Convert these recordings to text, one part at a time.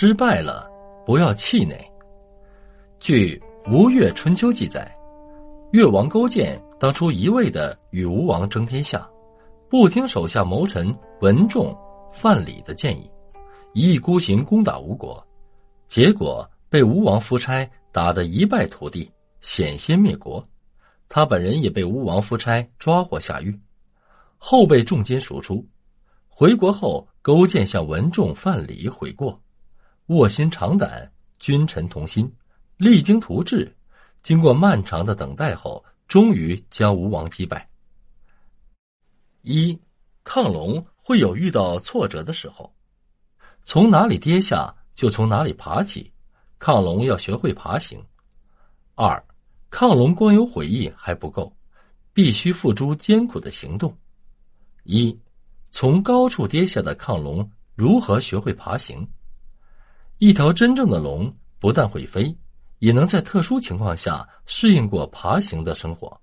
失败了，不要气馁。据《吴越春秋》记载，越王勾践当初一味的与吴王争天下，不听手下谋臣文仲、范蠡的建议，一意孤行攻打吴国，结果被吴王夫差打得一败涂地，险些灭国。他本人也被吴王夫差抓获下狱，后被重金赎出。回国后，勾践向文仲、范蠡悔过，卧薪尝胆，君臣同心。励精图治，经过漫长的等待后，终于将吴王击败。一，亢龙会有遇到挫折的时候，从哪里跌下就从哪里爬起，亢龙要学会爬行。二，亢龙光有悔意还不够，必须付诸艰苦的行动。一，从高处跌下的亢龙如何学会爬行？一条真正的龙不但会飞。也能在特殊情况下适应过爬行的生活。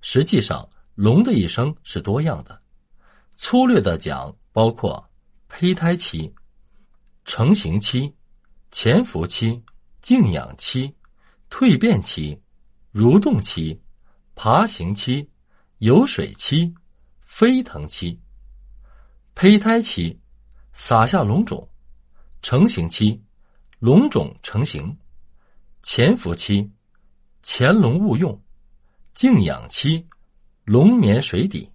实际上，龙的一生是多样的。粗略的讲，包括胚胎期、成型期、潜伏期、静养期、蜕变期、蠕动期、爬行期、游水期、飞腾期。胚胎期，撒下龙种；成型期，龙种成型。潜伏期，潜龙勿用；静养期，龙眠水底；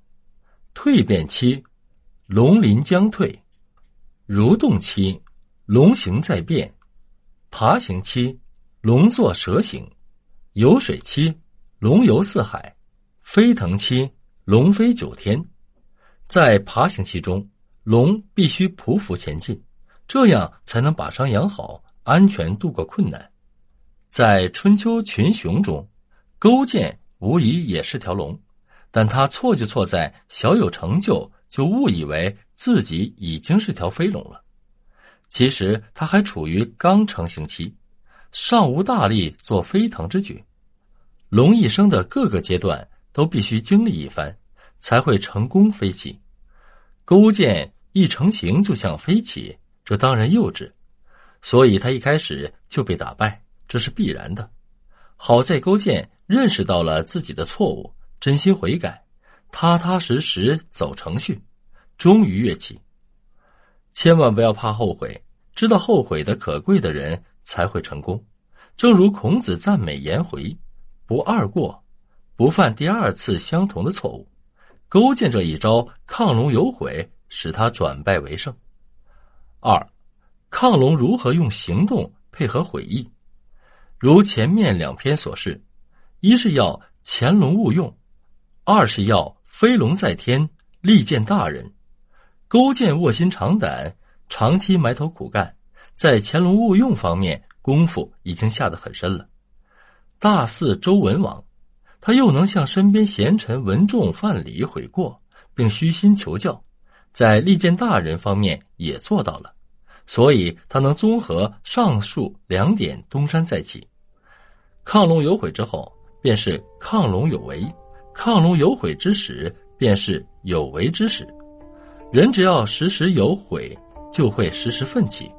蜕变期，龙鳞将退；蠕动期，龙形在变；爬行期，龙作蛇形；游水期，龙游四海；飞腾期，龙飞九天。在爬行期中，龙必须匍匐前进，这样才能把伤养好，安全度过困难。在春秋群雄中，勾践无疑也是条龙，但他错就错在小有成就就误以为自己已经是条飞龙了。其实他还处于刚成型期，尚无大力做飞腾之举。龙一生的各个阶段都必须经历一番，才会成功飞起。勾践一成型就想飞起，这当然幼稚，所以他一开始就被打败。这是必然的，好在勾践认识到了自己的错误，真心悔改，踏踏实实走程序，终于跃起。千万不要怕后悔，知道后悔的可贵的人才会成功。正如孔子赞美颜回：“不二过，不犯第二次相同的错误。”勾践这一招亢龙有悔，使他转败为胜。二，亢龙如何用行动配合悔意？如前面两篇所示，一是要潜龙勿用，二是要飞龙在天，力见大人。勾践卧薪尝胆，长期埋头苦干，在潜龙勿用方面功夫已经下得很深了。大肆周文王，他又能向身边贤臣文仲、范蠡悔过，并虚心求教，在利见大人方面也做到了。所以，他能综合上述两点东山再起。亢龙有悔之后，便是亢龙有为；亢龙有悔之时，便是有为之时。人只要时时有悔，就会时时奋起。